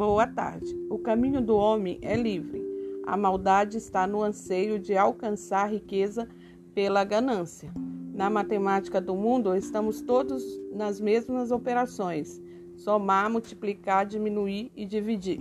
Boa tarde. O caminho do homem é livre. A maldade está no anseio de alcançar riqueza pela ganância. Na matemática do mundo, estamos todos nas mesmas operações: somar, multiplicar, diminuir e dividir.